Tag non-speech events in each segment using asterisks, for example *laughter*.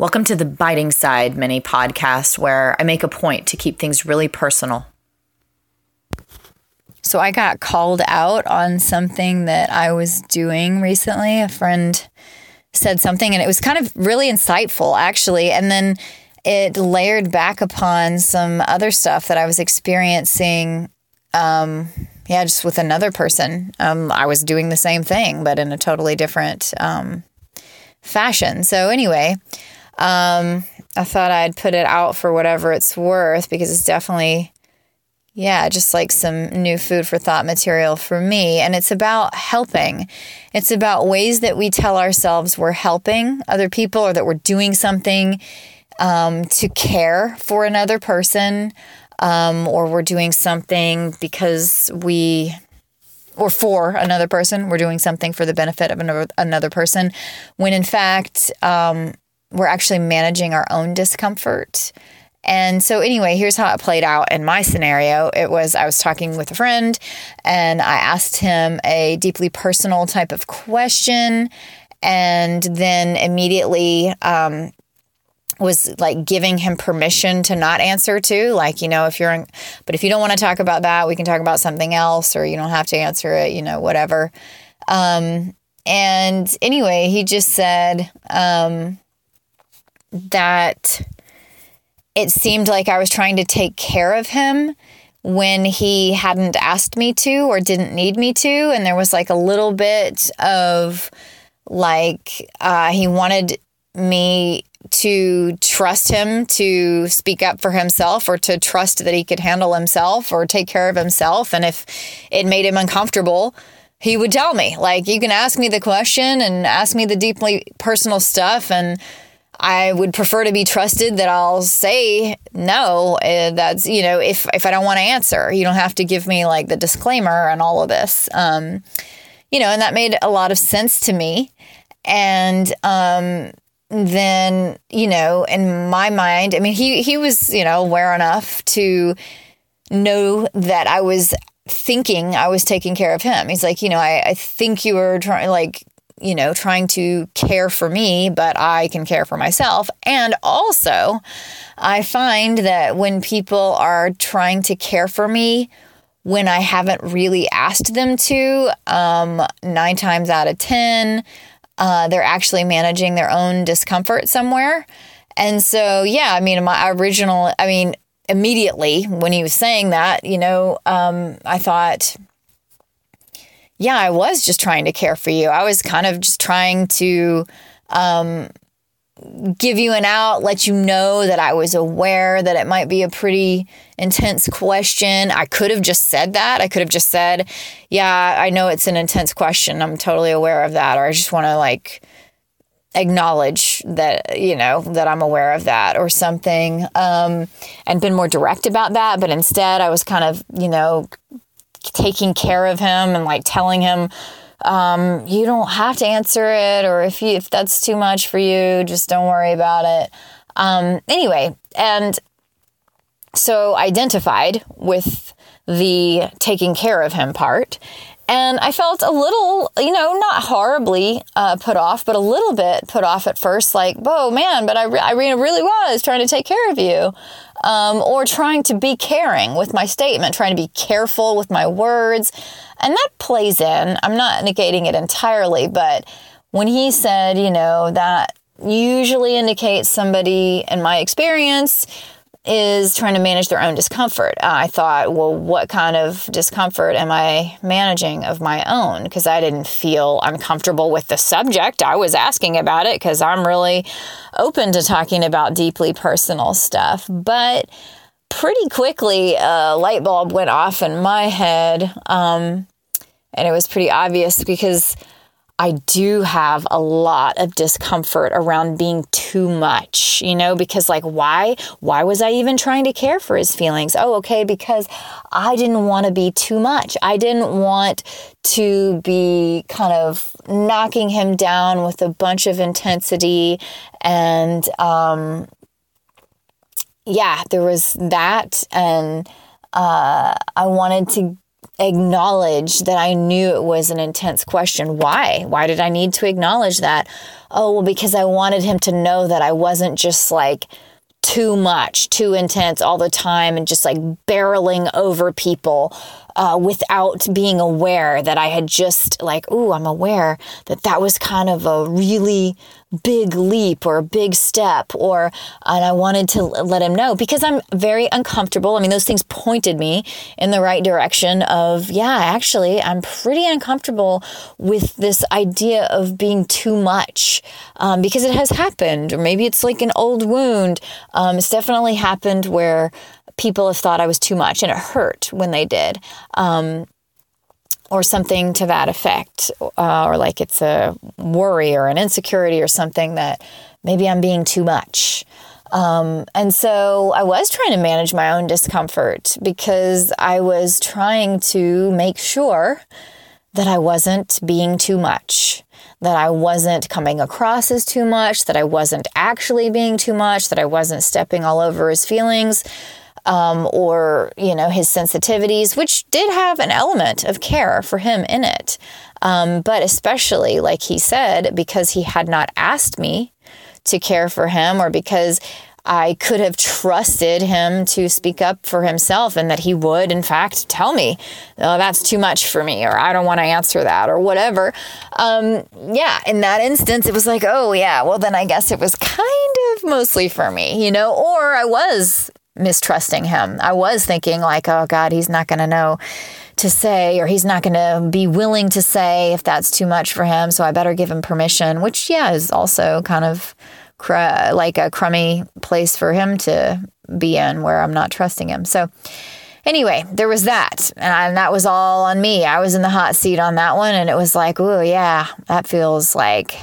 Welcome to the Biting Side mini podcast, where I make a point to keep things really personal. So I got called out on something that I was doing recently. A friend said something, and it was kind of really insightful, actually. And then it layered back upon some other stuff that I was experiencing. Um, yeah, just with another person. Um, I was doing the same thing, but in a totally different um, fashion. So, anyway, um, I thought I'd put it out for whatever it's worth because it's definitely, yeah, just like some new food for thought material for me. And it's about helping. It's about ways that we tell ourselves we're helping other people or that we're doing something um, to care for another person um, or we're doing something because we or for another person. We're doing something for the benefit of another, person, when in fact, um, we're actually managing our own discomfort. And so, anyway, here's how it played out in my scenario. It was I was talking with a friend and I asked him a deeply personal type of question. And then immediately, um, was like giving him permission to not answer to like you know if you're in, but if you don't want to talk about that we can talk about something else or you don't have to answer it you know whatever um and anyway he just said um that it seemed like I was trying to take care of him when he hadn't asked me to or didn't need me to. And there was like a little bit of like, uh, he wanted me to trust him to speak up for himself or to trust that he could handle himself or take care of himself. And if it made him uncomfortable, he would tell me, like, you can ask me the question and ask me the deeply personal stuff. And I would prefer to be trusted that I'll say no. Uh, that's, you know, if, if I don't want to answer, you don't have to give me like the disclaimer and all of this. Um, you know, and that made a lot of sense to me. And, um, then, you know, in my mind, I mean, he, he was, you know, aware enough to know that I was thinking I was taking care of him. He's like, you know, I, I think you were trying, like, you know, trying to care for me, but I can care for myself. And also, I find that when people are trying to care for me, when I haven't really asked them to, um, nine times out of 10, uh, they're actually managing their own discomfort somewhere. And so, yeah, I mean, my original, I mean, immediately when he was saying that, you know, um, I thought, yeah, I was just trying to care for you. I was kind of just trying to um, give you an out, let you know that I was aware that it might be a pretty intense question. I could have just said that. I could have just said, yeah, I know it's an intense question. I'm totally aware of that. Or I just want to like acknowledge that, you know, that I'm aware of that or something um, and been more direct about that. But instead, I was kind of, you know, taking care of him and like telling him um, you don't have to answer it or if you if that's too much for you just don't worry about it. Um, anyway and so identified with the taking care of him part and I felt a little, you know, not horribly uh, put off, but a little bit put off at first, like, oh man, but I, re- I really was trying to take care of you um, or trying to be caring with my statement, trying to be careful with my words. And that plays in. I'm not negating it entirely, but when he said, you know, that usually indicates somebody, in my experience, is trying to manage their own discomfort. Uh, I thought, well, what kind of discomfort am I managing of my own? Because I didn't feel uncomfortable with the subject. I was asking about it because I'm really open to talking about deeply personal stuff. But pretty quickly, a light bulb went off in my head. Um, and it was pretty obvious because I do have a lot of discomfort around being too much, you know, because like why why was I even trying to care for his feelings? Oh, okay, because I didn't want to be too much. I didn't want to be kind of knocking him down with a bunch of intensity and um yeah, there was that and uh I wanted to acknowledge that I knew it was an intense question. Why? Why did I need to acknowledge that? Oh, well, because I wanted him to know that I wasn't just like too much, too intense all the time and just like barreling over people uh, without being aware that I had just like, oh, I'm aware that that was kind of a really big leap or a big step or and I wanted to let him know because I'm very uncomfortable. I mean those things pointed me in the right direction of yeah, actually I'm pretty uncomfortable with this idea of being too much um, because it has happened or maybe it's like an old wound. Um, it's definitely happened where people have thought I was too much and it hurt when they did. Um, or something to that effect, uh, or like it's a worry or an insecurity or something that maybe I'm being too much. Um, and so I was trying to manage my own discomfort because I was trying to make sure that I wasn't being too much, that I wasn't coming across as too much, that I wasn't actually being too much, that I wasn't stepping all over his feelings, um, or you know his sensitivities, which did have an element of care for him in it. Um, but especially, like he said, because he had not asked me to care for him, or because I could have trusted him to speak up for himself and that he would, in fact, tell me, oh, that's too much for me, or I don't want to answer that, or whatever. Um, yeah, in that instance, it was like, oh, yeah, well, then I guess it was kind of mostly for me, you know, or I was mistrusting him. I was thinking, like, oh God, he's not going to know to say, or he's not going to be willing to say if that's too much for him. So I better give him permission, which, yeah, is also kind of cr- like a crummy place for him to be in where I'm not trusting him. So, anyway, there was that. And that was all on me. I was in the hot seat on that one. And it was like, oh, yeah, that feels like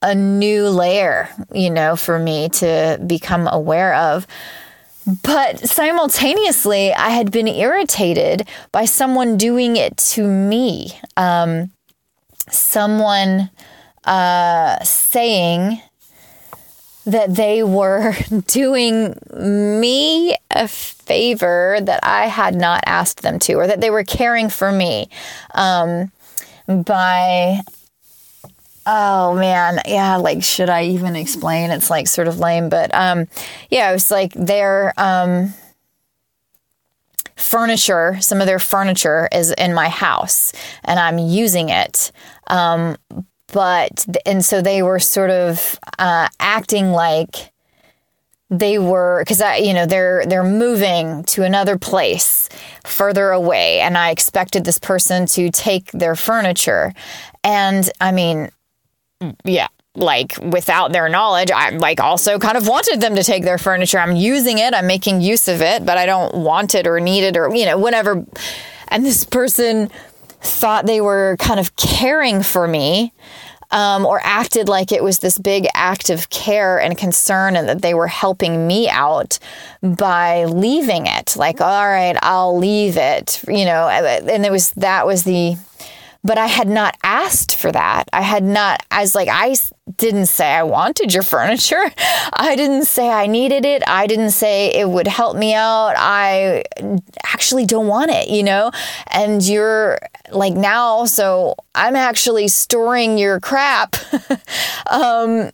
a new layer, you know, for me to become aware of. But simultaneously, I had been irritated by someone doing it to me. Um, someone uh, saying that they were *laughs* doing me a favor that I had not asked them to, or that they were caring for me um, by Oh man, yeah, like should I even explain? It's like sort of lame, but um yeah, it was like their um furniture, some of their furniture is in my house and I'm using it. Um but and so they were sort of uh acting like they were because I you know they're they're moving to another place further away and I expected this person to take their furniture and I mean yeah, like without their knowledge, I like also kind of wanted them to take their furniture. I'm using it, I'm making use of it, but I don't want it or need it or, you know, whatever. And this person thought they were kind of caring for me. Um, or acted like it was this big act of care and concern and that they were helping me out by leaving it. Like, all right, I'll leave it, you know, and it was that was the but I had not asked for that. I had not, I was like, I didn't say I wanted your *laughs* furniture. I didn't say I needed it. I didn't say it would help me out. I actually don't want it, you know? And you're like now, so I'm actually storing your crap. *laughs* um,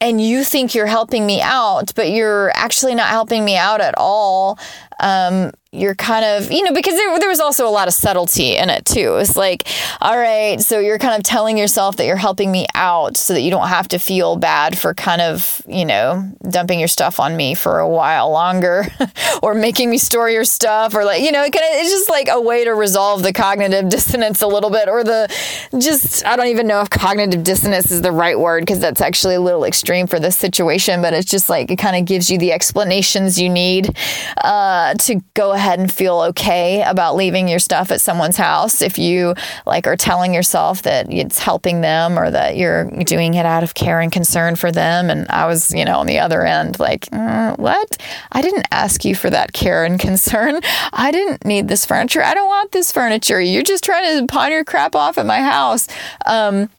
and you think you're helping me out, but you're actually not helping me out at all. Um, you're kind of, you know, because there, there was also a lot of subtlety in it too. It's like, all right, so you're kind of telling yourself that you're helping me out so that you don't have to feel bad for kind of, you know, dumping your stuff on me for a while longer *laughs* or making me store your stuff or like, you know, it kind of, it's just like a way to resolve the cognitive *laughs* dissonance a little bit or the just, I don't even know if cognitive dissonance is the right word because that's actually a little extreme for this situation, but it's just like, it kind of gives you the explanations you need uh, to go ahead ahead and feel okay about leaving your stuff at someone's house if you like are telling yourself that it's helping them or that you're doing it out of care and concern for them and I was, you know, on the other end like, mm, what? I didn't ask you for that care and concern. *laughs* I didn't need this furniture. I don't want this furniture. You're just trying to pawn your crap off at my house. Um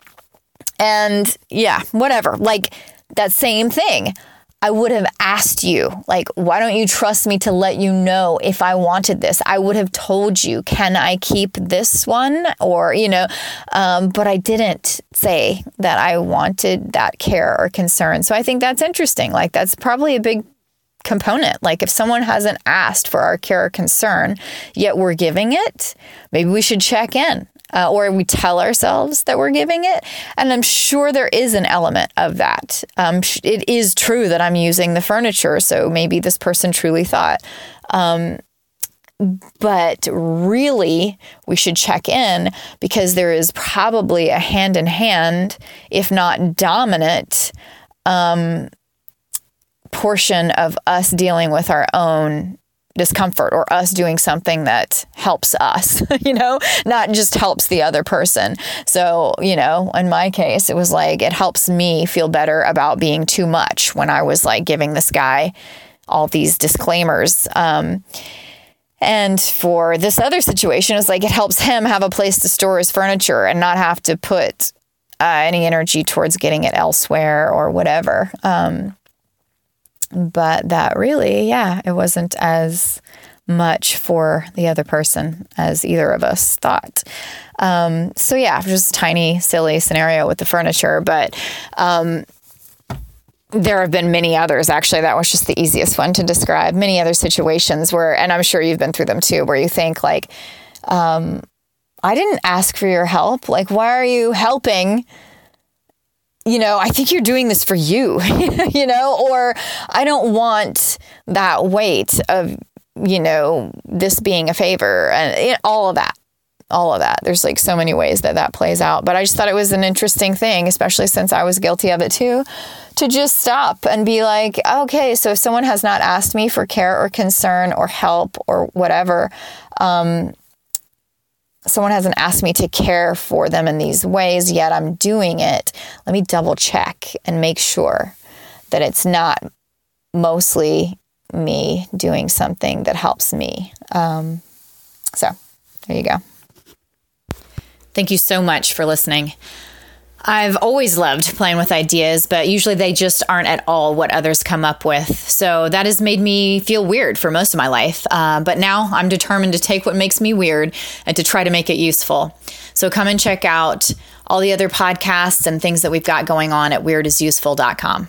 and yeah, whatever. Like that same thing. I would have asked you, like, why don't you trust me to let you know if I wanted this? I would have told you, can I keep this one? Or, you know, um, but I didn't say that I wanted that care or concern. So I think that's interesting. Like, that's probably a big component. Like, if someone hasn't asked for our care or concern, yet we're giving it, maybe we should check in uh, or we tell ourselves that we're giving it. And I'm sure there is an element of that. Um, it is true that I'm using the furniture, so maybe this person truly thought. Um, but really, we should check in because there is probably a hand in hand, if not dominant, um, portion of us dealing with our own discomfort or us doing something that helps us, *laughs* you know, not just helps the other person. So, you know, in my case, it was like it helps me feel better about being too much when I was like giving this guy all these disclaimers. Um, and for this other situation, it's like it helps him have a place to store his furniture and not have to put uh, any energy towards getting it elsewhere or whatever. Um, but that really, yeah, it wasn't as much for the other person as either of us thought. Um, so yeah, just tiny, silly scenario with the furniture, but um, there have been many others. Actually, that was just the easiest one to describe. Many other situations where, and I'm sure you've been through them too, where you think like, um, I didn't ask for your help. Like, why are you helping? You know, I think you're doing this for you, *laughs* you know, or I don't want that weight of, you know, this being a favor and you know, all of that. All of that. There's like so many ways that that plays out. But I just thought it was an interesting thing, especially since I was guilty of it too, to just stop and be like, okay, so if someone has not asked me for care or concern or help or whatever, um, someone hasn't asked me to care for them in these ways, yet I'm doing it. Let me double check and make sure that it's not mostly me doing something that helps me. Um, so there you go. Thank you so much for listening. I've always loved playing with ideas, but usually they just aren't at all what others come up with. So that has made me feel weird for most of my life. Uh, but now I'm determined to take what makes me weird and to try to make it useful. So come and check out all the other podcasts and things that we've got going on at weirdisuseful.com.